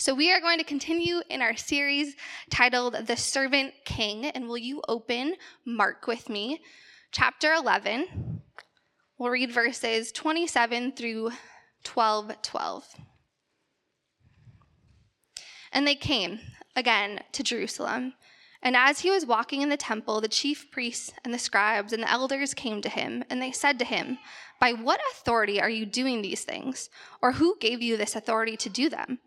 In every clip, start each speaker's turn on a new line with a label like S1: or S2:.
S1: So, we are going to continue in our series titled The Servant King. And will you open Mark with me, chapter 11? We'll read verses 27 through 12 12. And they came again to Jerusalem. And as he was walking in the temple, the chief priests and the scribes and the elders came to him, and they said to him, By what authority are you doing these things? Or who gave you this authority to do them?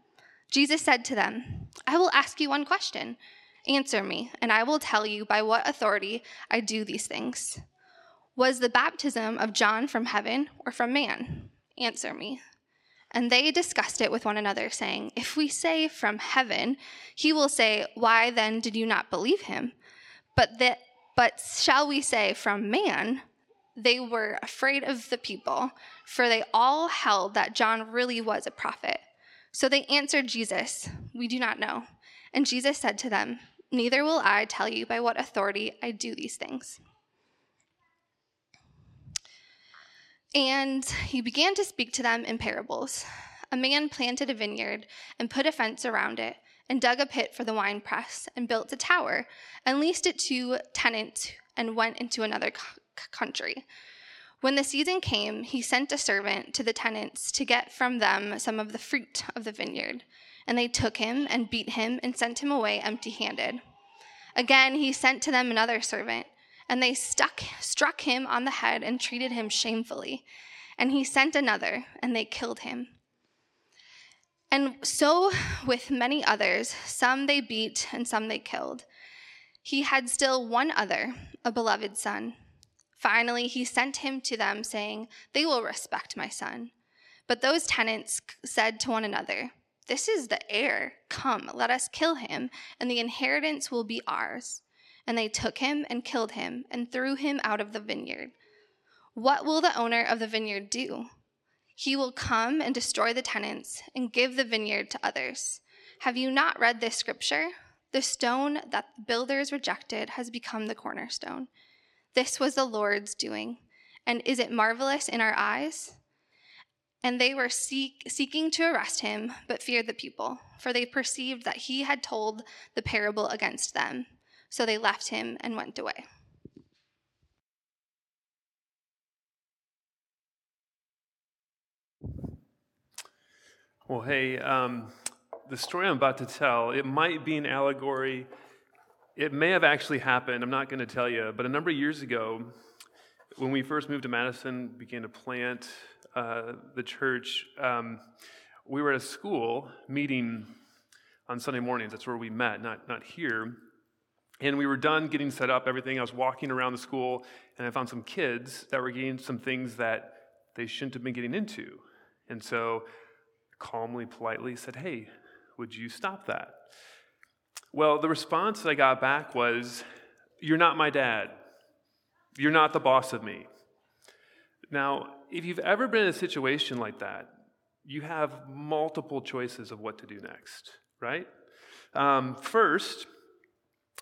S1: Jesus said to them, I will ask you one question. Answer me, and I will tell you by what authority I do these things. Was the baptism of John from heaven or from man? Answer me. And they discussed it with one another, saying, If we say from heaven, he will say, Why then did you not believe him? But that but shall we say from man? They were afraid of the people, for they all held that John really was a prophet. So they answered Jesus, We do not know. And Jesus said to them, Neither will I tell you by what authority I do these things. And he began to speak to them in parables. A man planted a vineyard and put a fence around it, and dug a pit for the winepress, and built a tower, and leased it to tenants, and went into another country. When the season came, he sent a servant to the tenants to get from them some of the fruit of the vineyard. And they took him and beat him and sent him away empty handed. Again, he sent to them another servant and they stuck, struck him on the head and treated him shamefully. And he sent another, and they killed him. And so with many others, some they beat and some they killed. He had still one other, a beloved son. Finally, he sent him to them, saying, They will respect my son. But those tenants said to one another, This is the heir. Come, let us kill him, and the inheritance will be ours. And they took him and killed him and threw him out of the vineyard. What will the owner of the vineyard do? He will come and destroy the tenants and give the vineyard to others. Have you not read this scripture? The stone that the builders rejected has become the cornerstone. This was the Lord's doing. And is it marvelous in our eyes? And they were seek, seeking to arrest him, but feared the people, for they perceived that he had told the parable against them. So they left him and went away.
S2: Well, hey, um, the story I'm about to tell, it might be an allegory. It may have actually happened. I'm not going to tell you. But a number of years ago, when we first moved to Madison, began to plant uh, the church, um, we were at a school meeting on Sunday mornings. That's where we met, not, not here. And we were done getting set up, everything. I was walking around the school, and I found some kids that were getting some things that they shouldn't have been getting into. And so, calmly, politely said, Hey, would you stop that? Well, the response I got back was, You're not my dad. You're not the boss of me. Now, if you've ever been in a situation like that, you have multiple choices of what to do next, right? Um, first,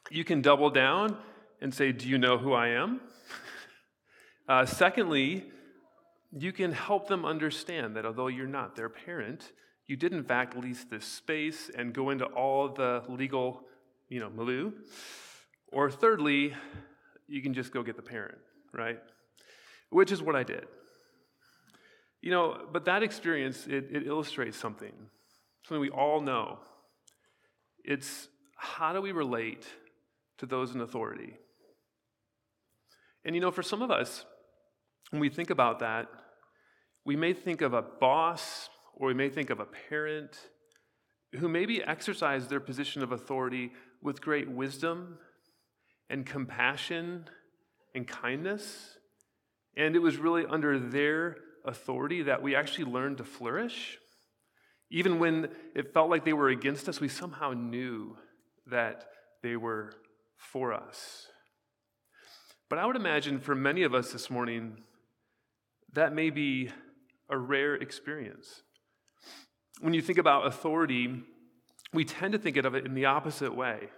S2: you can double down and say, Do you know who I am? Uh, secondly, you can help them understand that although you're not their parent, you did in fact lease this space and go into all the legal, you know, milieu. Or thirdly, you can just go get the parent, right? Which is what I did. You know, but that experience, it, it illustrates something, something we all know. It's how do we relate to those in authority. And you know, for some of us, when we think about that, we may think of a boss or we may think of a parent who maybe exercised their position of authority with great wisdom and compassion and kindness. And it was really under their authority that we actually learned to flourish. Even when it felt like they were against us, we somehow knew that they were for us. But I would imagine for many of us this morning, that may be a rare experience. When you think about authority, we tend to think of it in the opposite way.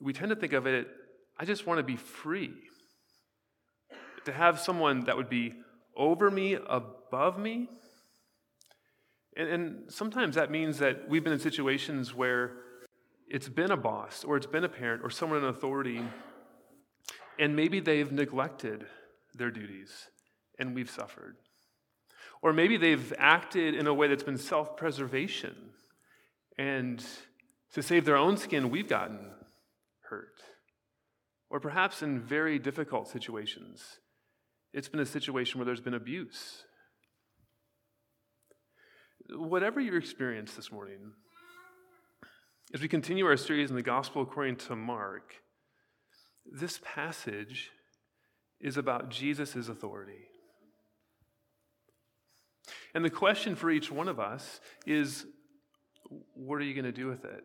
S2: We tend to think of it, I just want to be free. To have someone that would be over me, above me. And, and sometimes that means that we've been in situations where it's been a boss or it's been a parent or someone in authority, and maybe they've neglected their duties and we've suffered. Or maybe they've acted in a way that's been self preservation, and to save their own skin, we've gotten hurt. Or perhaps in very difficult situations, it's been a situation where there's been abuse. Whatever your experience this morning, as we continue our series in the Gospel according to Mark, this passage is about Jesus' authority. And the question for each one of us is what are you going to do with it?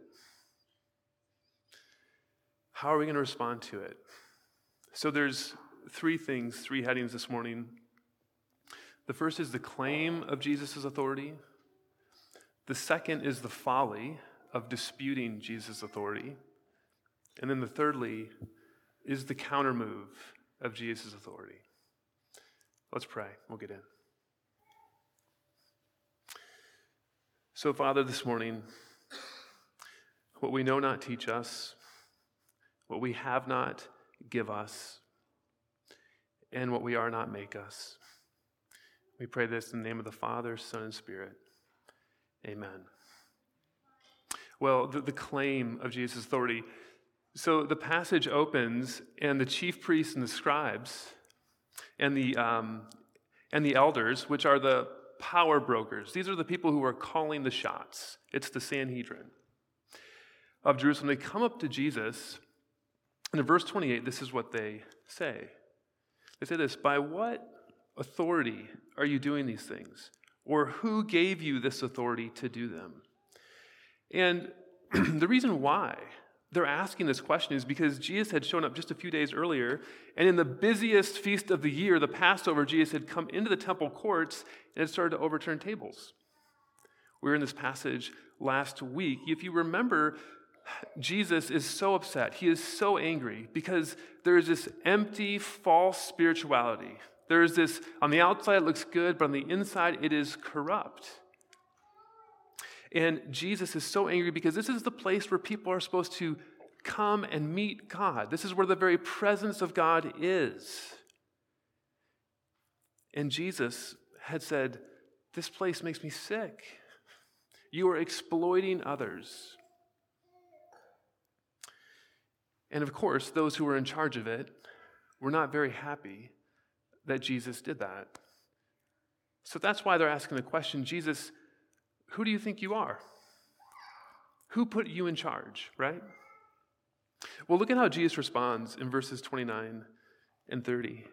S2: How are we going to respond to it? So there's three things, three headings this morning. The first is the claim of Jesus' authority. The second is the folly of disputing Jesus' authority. And then the thirdly is the countermove of Jesus' authority. Let's pray. We'll get in. So, Father, this morning, what we know not teach us, what we have not give us, and what we are not make us. We pray this in the name of the Father, Son, and Spirit. Amen. Well, the, the claim of Jesus' authority. So the passage opens, and the chief priests and the scribes and the, um, and the elders, which are the power brokers, these are the people who are calling the shots. It's the Sanhedrin of Jerusalem. They come up to Jesus, and in verse 28, this is what they say. They say this By what authority are you doing these things? Or who gave you this authority to do them? And the reason why they're asking this question is because Jesus had shown up just a few days earlier, and in the busiest feast of the year, the Passover, Jesus had come into the temple courts and had started to overturn tables. We were in this passage last week. If you remember, Jesus is so upset. He is so angry because there is this empty, false spirituality. There is this, on the outside, it looks good, but on the inside, it is corrupt. And Jesus is so angry because this is the place where people are supposed to come and meet God. This is where the very presence of God is. And Jesus had said, This place makes me sick. You are exploiting others. And of course, those who were in charge of it were not very happy that Jesus did that. So that's why they're asking the question Jesus, who do you think you are? Who put you in charge, right? Well, look at how Jesus responds in verses 29 and 30.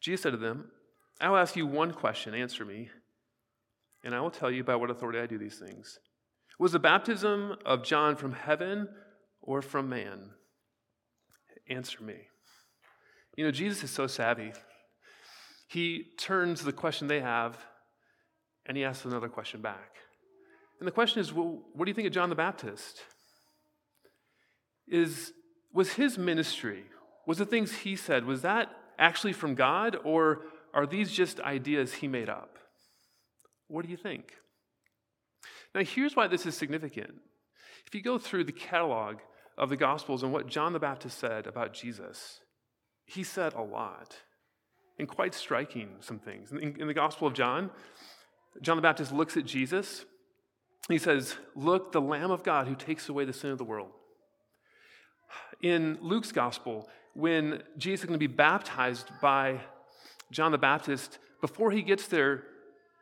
S2: Jesus said to them, I will ask you one question, answer me, and I will tell you by what authority I do these things. Was the baptism of John from heaven or from man? Answer me. You know, Jesus is so savvy. He turns the question they have and he asks another question back. And the question is, well, what do you think of John the Baptist? Is was his ministry, was the things he said, was that actually from God, or are these just ideas he made up? What do you think? Now, here's why this is significant. If you go through the catalog of the Gospels and what John the Baptist said about Jesus, he said a lot and quite striking some things. In, in the Gospel of John, John the Baptist looks at Jesus. He says, Look, the Lamb of God who takes away the sin of the world. In Luke's Gospel, when Jesus is going to be baptized by John the Baptist, before he gets there,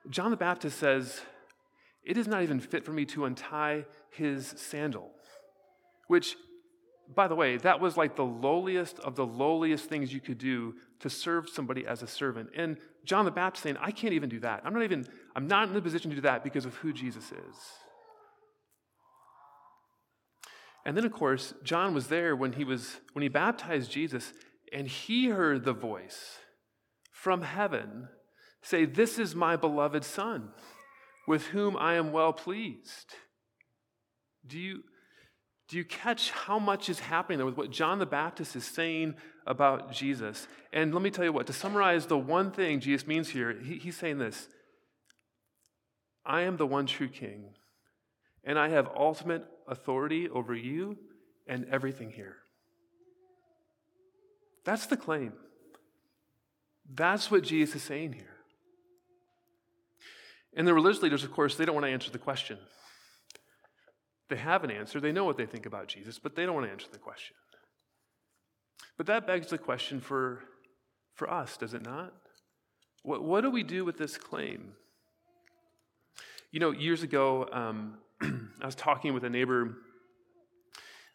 S2: John the Baptist says, It is not even fit for me to untie his sandal, which by the way, that was like the lowliest of the lowliest things you could do to serve somebody as a servant. And John the Baptist saying, I can't even do that. I'm not even, I'm not in the position to do that because of who Jesus is. And then, of course, John was there when he was when he baptized Jesus, and he heard the voice from heaven say, This is my beloved son, with whom I am well pleased. Do you do you catch how much is happening there with what John the Baptist is saying about Jesus? And let me tell you what, to summarize the one thing Jesus means here, he, he's saying this I am the one true king, and I have ultimate authority over you and everything here. That's the claim. That's what Jesus is saying here. And the religious leaders, of course, they don't want to answer the question. They have an answer. They know what they think about Jesus, but they don't want to answer the question. But that begs the question for, for us, does it not? What, what do we do with this claim? You know, years ago, um, I was talking with a neighbor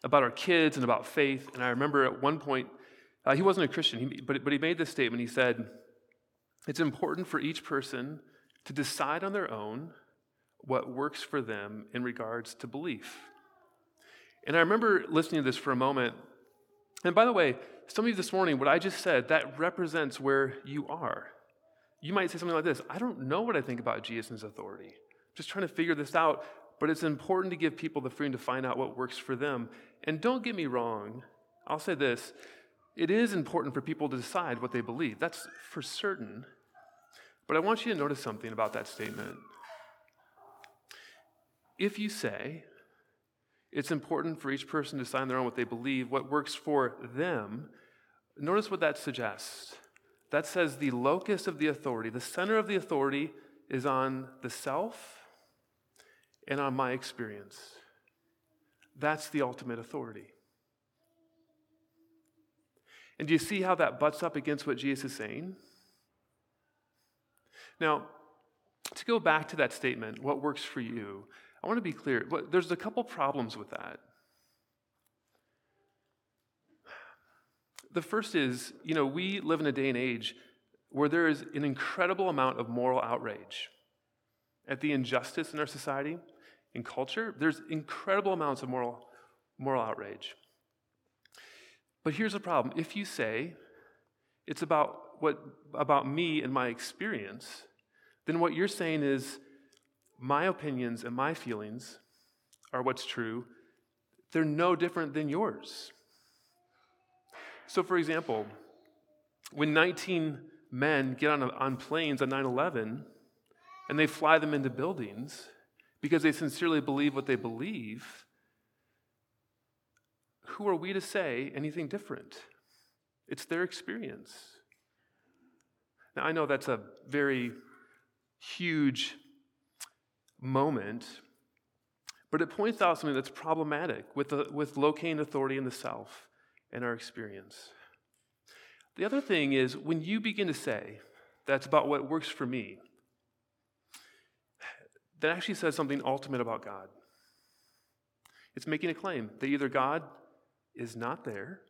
S2: about our kids and about faith, and I remember at one point, uh, he wasn't a Christian, he, but, but he made this statement. He said, It's important for each person to decide on their own what works for them in regards to belief. And I remember listening to this for a moment. And by the way, some of you this morning, what I just said, that represents where you are. You might say something like this I don't know what I think about Jesus' and his authority. I'm just trying to figure this out. But it's important to give people the freedom to find out what works for them. And don't get me wrong, I'll say this it is important for people to decide what they believe. That's for certain. But I want you to notice something about that statement. If you say it's important for each person to sign their own what they believe, what works for them, notice what that suggests. That says the locus of the authority, the center of the authority is on the self and on my experience. That's the ultimate authority. And do you see how that butts up against what Jesus is saying? Now, to go back to that statement, what works for you, I want to be clear. There's a couple problems with that. The first is, you know, we live in a day and age where there is an incredible amount of moral outrage at the injustice in our society, in culture. There's incredible amounts of moral, moral outrage. But here's the problem if you say it's about, what, about me and my experience, then what you're saying is my opinions and my feelings are what's true. They're no different than yours. So, for example, when 19 men get on, on planes on 9 11 and they fly them into buildings because they sincerely believe what they believe, who are we to say anything different? It's their experience. Now, I know that's a very huge moment, but it points out something that's problematic with, the, with locating authority in the self and our experience. The other thing is when you begin to say, that's about what works for me, that actually says something ultimate about God. It's making a claim that either God is not there,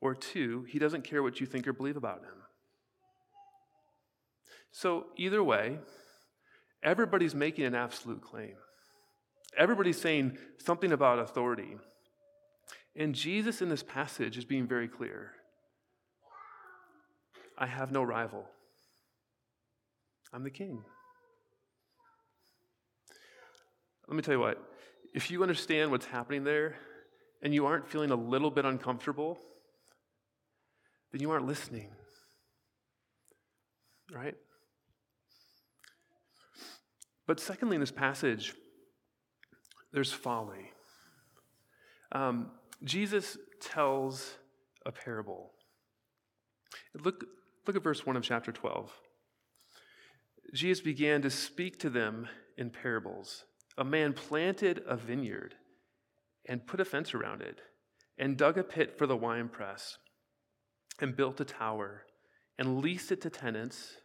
S2: or two, he doesn't care what you think or believe about him. So, either way, everybody's making an absolute claim. Everybody's saying something about authority. And Jesus in this passage is being very clear I have no rival, I'm the king. Let me tell you what, if you understand what's happening there and you aren't feeling a little bit uncomfortable, then you aren't listening. Right? But secondly, in this passage, there's folly. Um, Jesus tells a parable. Look, look at verse 1 of chapter 12. Jesus began to speak to them in parables. A man planted a vineyard and put a fence around it, and dug a pit for the winepress, and built a tower, and leased it to tenants,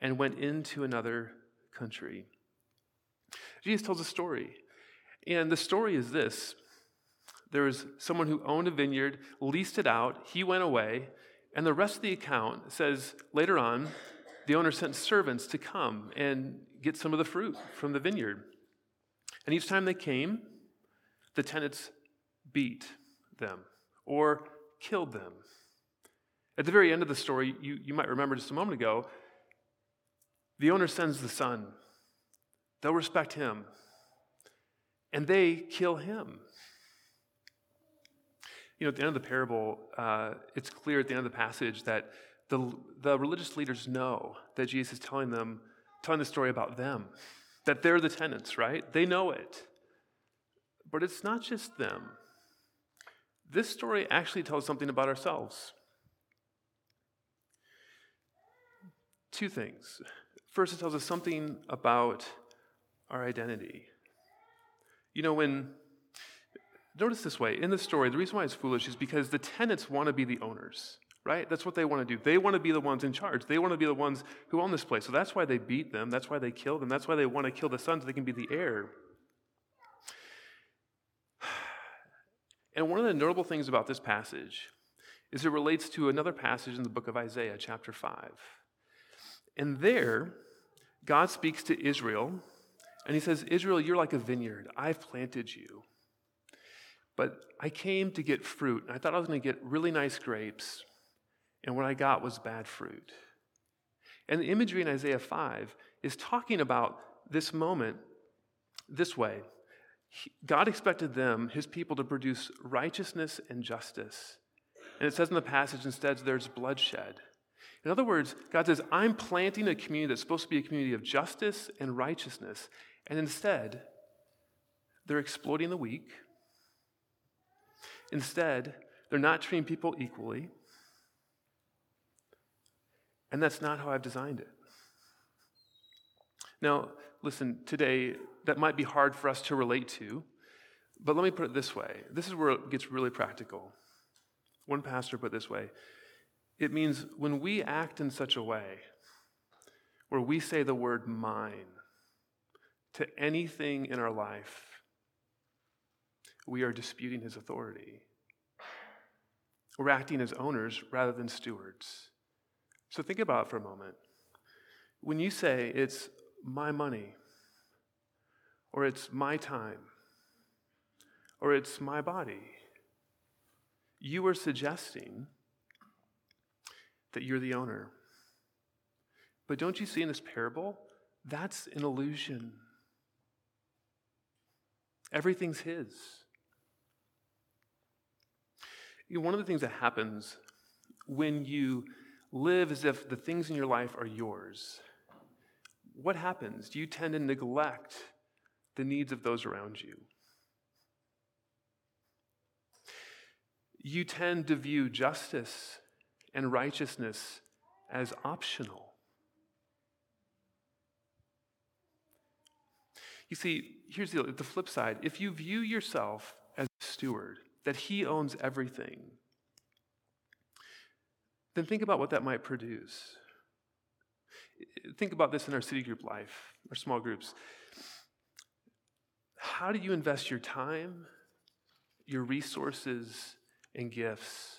S2: and went into another country. Jesus tells a story. And the story is this there was someone who owned a vineyard, leased it out, he went away, and the rest of the account says later on, the owner sent servants to come and get some of the fruit from the vineyard. And each time they came, the tenants beat them or killed them. At the very end of the story, you, you might remember just a moment ago, the owner sends the son They'll respect him. And they kill him. You know, at the end of the parable, uh, it's clear at the end of the passage that the, the religious leaders know that Jesus is telling them, telling the story about them, that they're the tenants, right? They know it. But it's not just them. This story actually tells something about ourselves. Two things. First, it tells us something about our identity. You know, when, notice this way, in the story, the reason why it's foolish is because the tenants want to be the owners, right? That's what they want to do. They want to be the ones in charge. They want to be the ones who own this place. So that's why they beat them. That's why they kill them. That's why they want to kill the son so they can be the heir. And one of the notable things about this passage is it relates to another passage in the book of Isaiah, chapter 5. And there, God speaks to Israel, and he says, Israel, you're like a vineyard. I've planted you. But I came to get fruit, and I thought I was going to get really nice grapes, and what I got was bad fruit. And the imagery in Isaiah 5 is talking about this moment this way God expected them, his people, to produce righteousness and justice. And it says in the passage instead, there's bloodshed. In other words, God says, I'm planting a community that's supposed to be a community of justice and righteousness. And instead, they're exploiting the weak. Instead, they're not treating people equally. And that's not how I've designed it. Now, listen, today, that might be hard for us to relate to, but let me put it this way. This is where it gets really practical. One pastor put it this way it means when we act in such a way where we say the word mine to anything in our life, we are disputing his authority. We're acting as owners rather than stewards. So think about it for a moment. When you say it's my money, or it's my time, or it's my body. You are suggesting that you're the owner. But don't you see in this parable? That's an illusion. Everything's His. You know, one of the things that happens when you live as if the things in your life are yours, what happens? Do You tend to neglect the needs of those around you. You tend to view justice and righteousness as optional. You see, here's the, the flip side. If you view yourself as a steward, that he owns everything, then think about what that might produce. Think about this in our city group life, our small groups. How do you invest your time, your resources, and gifts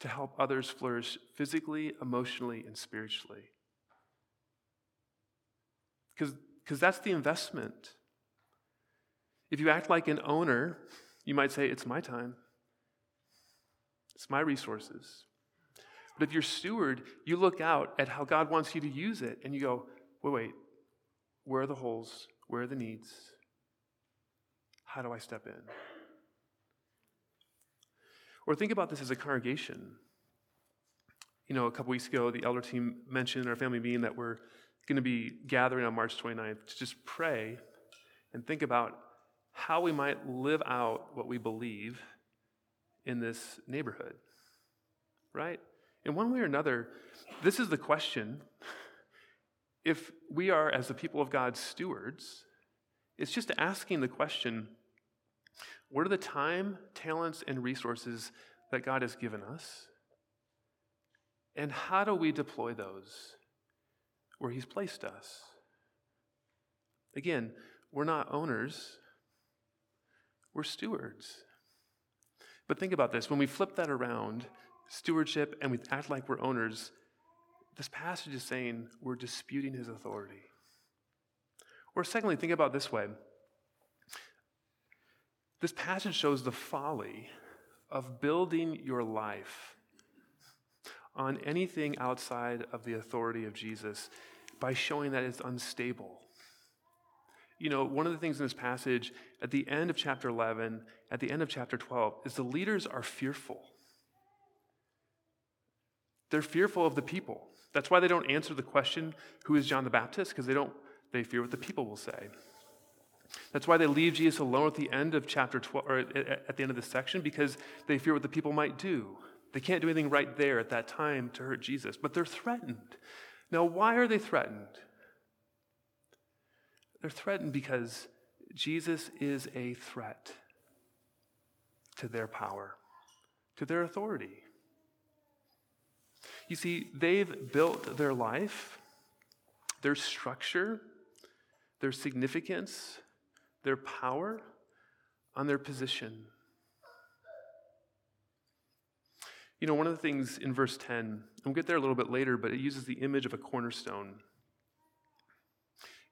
S2: to help others flourish physically, emotionally, and spiritually? Because that's the investment. If you act like an owner, you might say, It's my time, it's my resources. But if you're steward, you look out at how God wants you to use it and you go, wait, wait, where are the holes? Where are the needs? How do I step in? Or think about this as a congregation. You know, a couple weeks ago, the elder team mentioned in our family meeting that we're going to be gathering on March 29th to just pray and think about how we might live out what we believe in this neighborhood, right? In one way or another, this is the question. If we are, as the people of God, stewards, it's just asking the question what are the time, talents, and resources that God has given us? And how do we deploy those where He's placed us? Again, we're not owners, we're stewards. But think about this when we flip that around, stewardship, and we act like we're owners, this passage is saying we're disputing His authority. Or, secondly, think about this way this passage shows the folly of building your life on anything outside of the authority of Jesus by showing that it's unstable. You know, one of the things in this passage at the end of chapter 11, at the end of chapter 12, is the leaders are fearful. They're fearful of the people. That's why they don't answer the question, who is John the Baptist? Because they don't, They fear what the people will say. That's why they leave Jesus alone at the end of chapter 12, or at the end of this section, because they fear what the people might do. They can't do anything right there at that time to hurt Jesus, but they're threatened. Now, why are they threatened? They're threatened because Jesus is a threat to their power, to their authority. You see, they've built their life, their structure, their significance, their power on their position. You know, one of the things in verse 10, we'll get there a little bit later, but it uses the image of a cornerstone.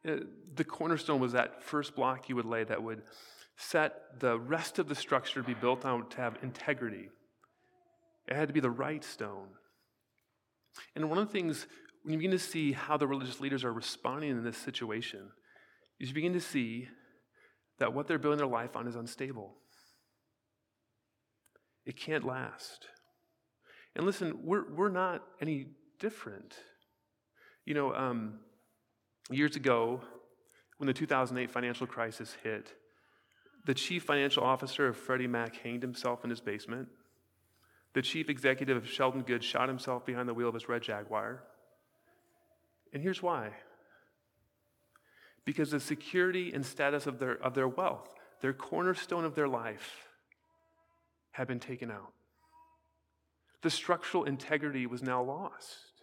S2: Uh, the cornerstone was that first block you would lay that would set the rest of the structure to be built on to have integrity. It had to be the right stone. And one of the things, when you begin to see how the religious leaders are responding in this situation, is you begin to see that what they're building their life on is unstable. It can't last. And listen, we're, we're not any different. You know, um, years ago, when the 2008 financial crisis hit, the chief financial officer of Freddie Mac hanged himself in his basement. The chief executive of Sheldon Good shot himself behind the wheel of his red Jaguar. And here's why because the security and status of their, of their wealth, their cornerstone of their life, had been taken out. The structural integrity was now lost.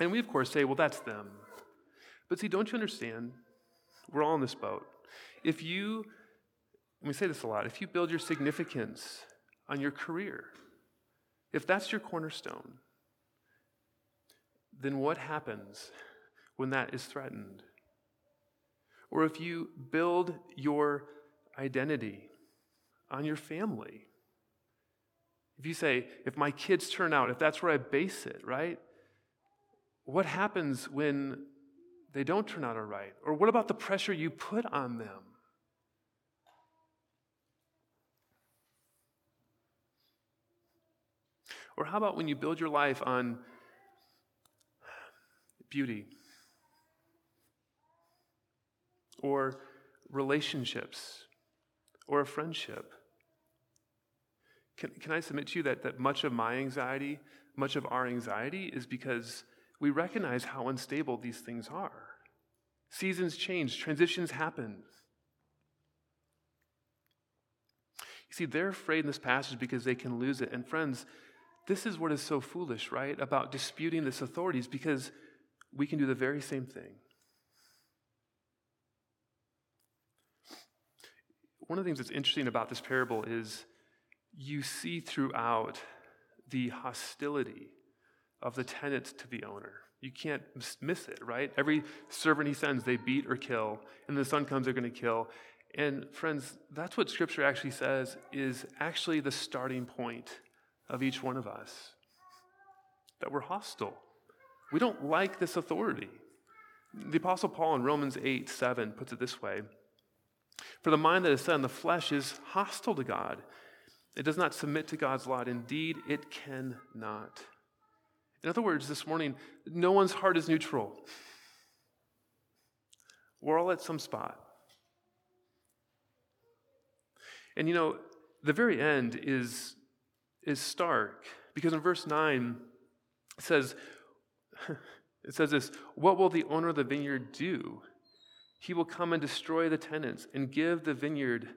S2: And we, of course, say, well, that's them. But see, don't you understand? We're all in this boat. If you we say this a lot if you build your significance on your career, if that's your cornerstone, then what happens when that is threatened? Or if you build your identity on your family, if you say, if my kids turn out, if that's where I base it, right? What happens when they don't turn out all right? Or what about the pressure you put on them? Or how about when you build your life on beauty or relationships or a friendship? Can, can I submit to you that, that much of my anxiety, much of our anxiety, is because we recognize how unstable these things are? Seasons change, transitions happen. You see, they're afraid in this passage because they can lose it. And friends, this is what is so foolish, right, about disputing this authority, is because we can do the very same thing. One of the things that's interesting about this parable is you see throughout the hostility of the tenants to the owner. You can't miss it, right? Every servant he sends, they beat or kill, and the son comes, they're going to kill. And friends, that's what scripture actually says is actually the starting point of each one of us that we're hostile. We don't like this authority. The Apostle Paul in Romans 8 7 puts it this way For the mind that is set on the flesh is hostile to God. It does not submit to God's law. Indeed, it cannot. In other words, this morning, no one's heart is neutral. We're all at some spot. And you know, the very end is is stark because in verse 9 it says it says this what will the owner of the vineyard do he will come and destroy the tenants and give the vineyard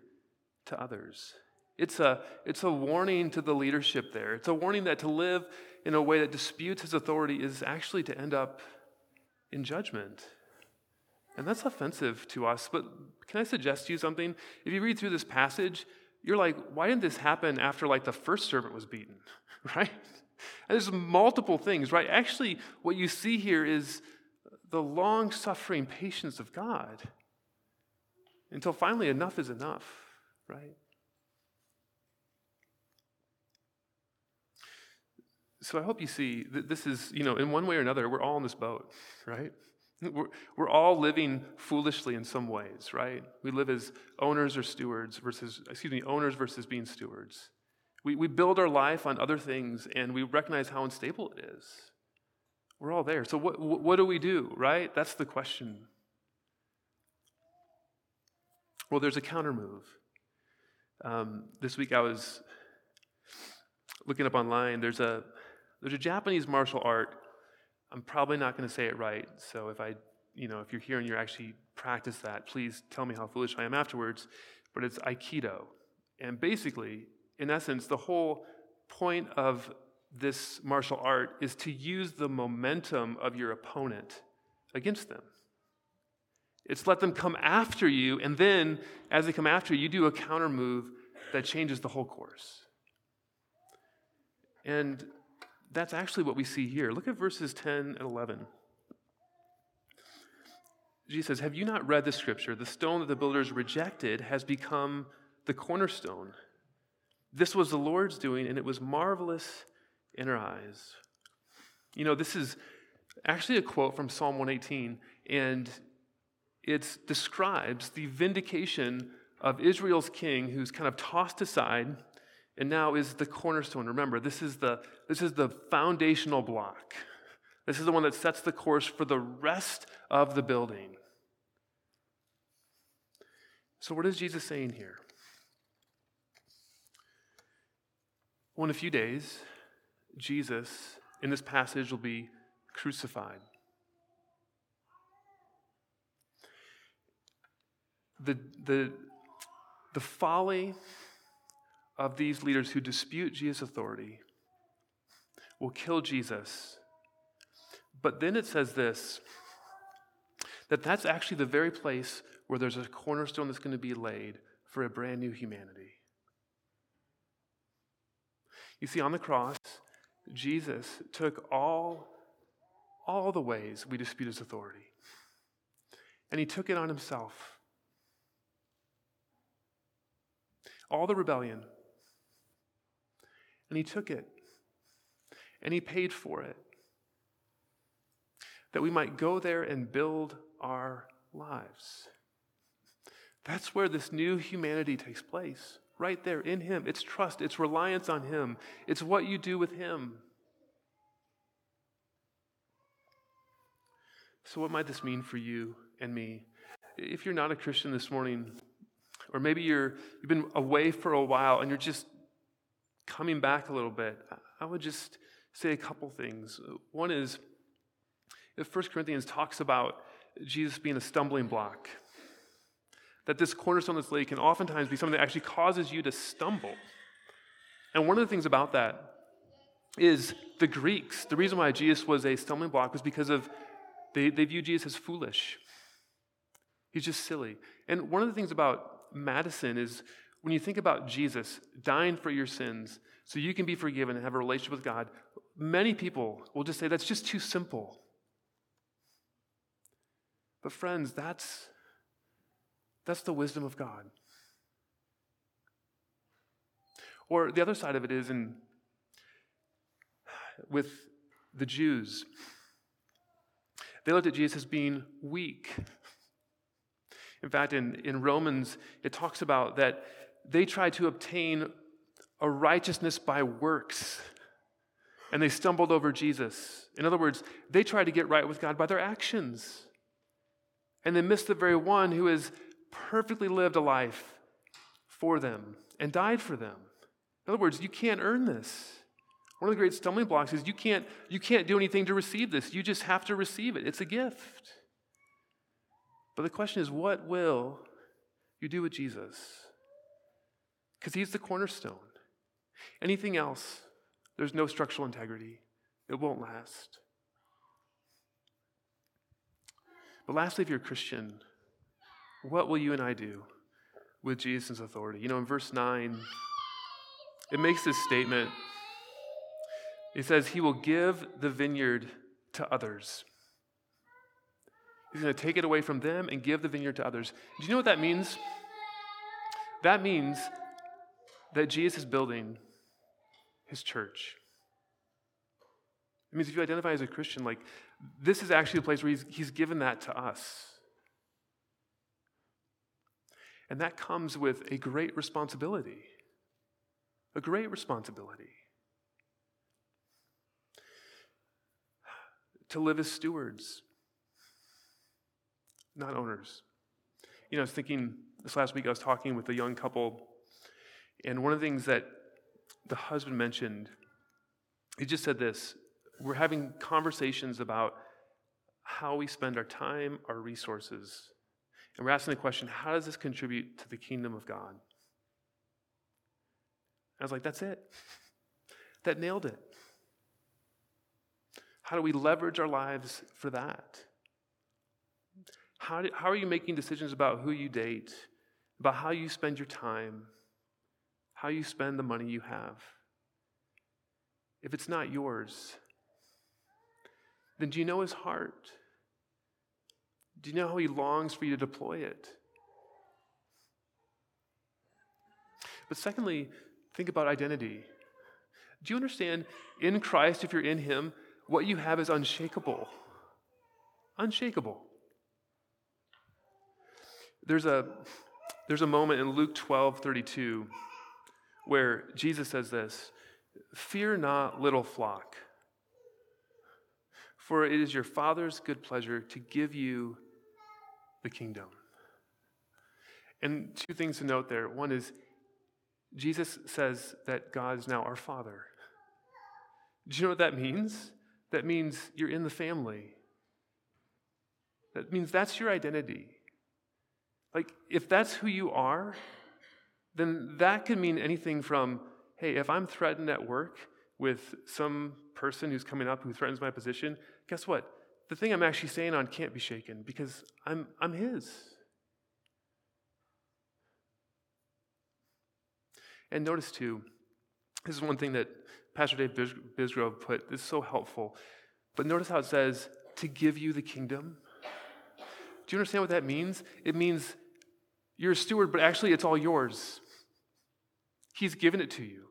S2: to others it's a it's a warning to the leadership there it's a warning that to live in a way that disputes his authority is actually to end up in judgment and that's offensive to us but can i suggest to you something if you read through this passage you're like, why didn't this happen after like the first servant was beaten? Right? And there's multiple things, right? Actually, what you see here is the long suffering patience of God until finally enough is enough, right? So I hope you see that this is, you know, in one way or another, we're all in this boat, right? We're, we're all living foolishly in some ways, right? We live as owners or stewards versus, excuse me, owners versus being stewards. We, we build our life on other things and we recognize how unstable it is. We're all there. So, what, what do we do, right? That's the question. Well, there's a counter move. Um, this week I was looking up online. There's a, there's a Japanese martial art. I'm probably not going to say it right. So, if I, you know, if you're here and you're actually practice that, please tell me how foolish I am afterwards. But it's Aikido. And basically, in essence, the whole point of this martial art is to use the momentum of your opponent against them. It's let them come after you, and then as they come after you, you do a counter move that changes the whole course. And that's actually what we see here. Look at verses 10 and 11. Jesus says, Have you not read the scripture? The stone that the builders rejected has become the cornerstone. This was the Lord's doing, and it was marvelous in our eyes. You know, this is actually a quote from Psalm 118, and it describes the vindication of Israel's king who's kind of tossed aside and now is the cornerstone. Remember, this is the, this is the foundational block. This is the one that sets the course for the rest of the building. So, what is Jesus saying here? Well, in a few days, Jesus, in this passage, will be crucified. The, the, the folly of these leaders who dispute Jesus' authority will kill Jesus. But then it says this that that's actually the very place where there's a cornerstone that's going to be laid for a brand new humanity. You see, on the cross, Jesus took all, all the ways we dispute his authority, and he took it on himself. All the rebellion. And he took it, and he paid for it, that we might go there and build our lives. That's where this new humanity takes place right there in Him. It's trust, it's reliance on Him, it's what you do with Him. So, what might this mean for you and me? If you're not a Christian this morning, or maybe you're, you've been away for a while and you're just coming back a little bit, I would just say a couple things. One is, if 1 Corinthians talks about Jesus being a stumbling block, that this cornerstone this lake can oftentimes be something that actually causes you to stumble. And one of the things about that is the Greeks, the reason why Jesus was a stumbling block was because of they, they view Jesus as foolish. He's just silly. And one of the things about Madison is when you think about Jesus dying for your sins so you can be forgiven and have a relationship with God, many people will just say that's just too simple. But, friends, that's that's the wisdom of God. Or the other side of it is in with the Jews. They looked at Jesus as being weak. In fact, in, in Romans, it talks about that they tried to obtain a righteousness by works, and they stumbled over Jesus. In other words, they tried to get right with God by their actions, and they missed the very one who has perfectly lived a life for them and died for them. In other words, you can't earn this. One of the great stumbling blocks is you can't, you can't do anything to receive this. You just have to receive it. It's a gift. But the question is, what will you do with Jesus? Because he's the cornerstone. Anything else, there's no structural integrity, it won't last. But lastly, if you're a Christian, what will you and I do with Jesus' authority? You know, in verse 9, it makes this statement. It says, He will give the vineyard to others. He's going to take it away from them and give the vineyard to others. Do you know what that means? That means that Jesus is building his church. It means if you identify as a Christian, like, this is actually the place where he's, he's given that to us. And that comes with a great responsibility. A great responsibility. to live as stewards, not owners. You know, I was thinking this last week, I was talking with a young couple, and one of the things that the husband mentioned, he just said this we're having conversations about how we spend our time, our resources. And we're asking the question how does this contribute to the kingdom of God? I was like, that's it. That nailed it. How do we leverage our lives for that? How, do, how are you making decisions about who you date, about how you spend your time, how you spend the money you have? If it's not yours, then do you know his heart? Do you know how he longs for you to deploy it? But secondly, think about identity. Do you understand in Christ, if you're in him, what you have is unshakable? Unshakable. There's a, there's a moment in Luke 12 32 where Jesus says this Fear not, little flock, for it is your Father's good pleasure to give you the kingdom. And two things to note there. One is, Jesus says that God is now our Father. Do you know what that means? That means you're in the family. That means that's your identity. Like, if that's who you are, then that can mean anything from, hey, if I'm threatened at work with some person who's coming up who threatens my position, guess what? The thing I'm actually saying on can't be shaken because I'm, I'm his. And notice too, this is one thing that Pastor Dave Bisgrove put, this is so helpful. But notice how it says, to give you the kingdom. Do you understand what that means? It means you're a steward, but actually it's all yours. He's given it to you.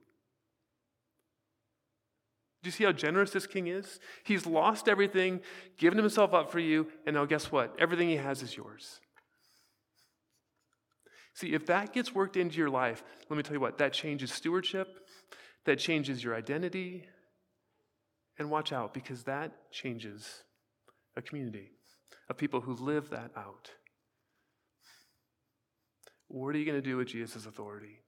S2: Do you see how generous this king is? He's lost everything, given himself up for you, and now guess what? Everything he has is yours. See, if that gets worked into your life, let me tell you what, that changes stewardship, that changes your identity. And watch out, because that changes a community of people who live that out. What are you going to do with Jesus' authority?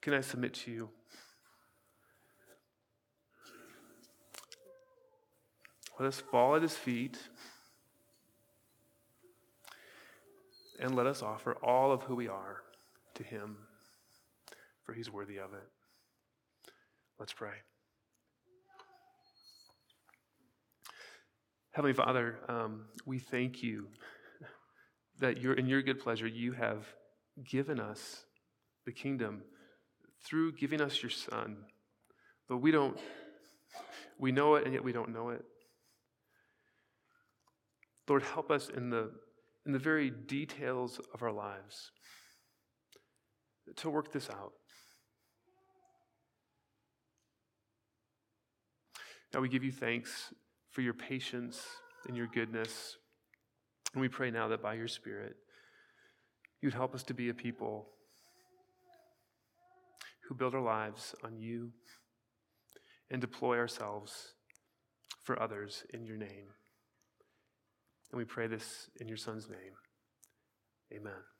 S2: Can I submit to you? Let us fall at his feet and let us offer all of who we are to him, for he's worthy of it. Let's pray. Heavenly Father, um, we thank you that you're, in your good pleasure, you have given us the kingdom through giving us your Son. But we don't, we know it and yet we don't know it. Lord, help us in the, in the very details of our lives to work this out. Now we give you thanks for your patience and your goodness. And we pray now that by your Spirit, you'd help us to be a people who build our lives on you and deploy ourselves for others in your name. And we pray this in your Son's name. Amen.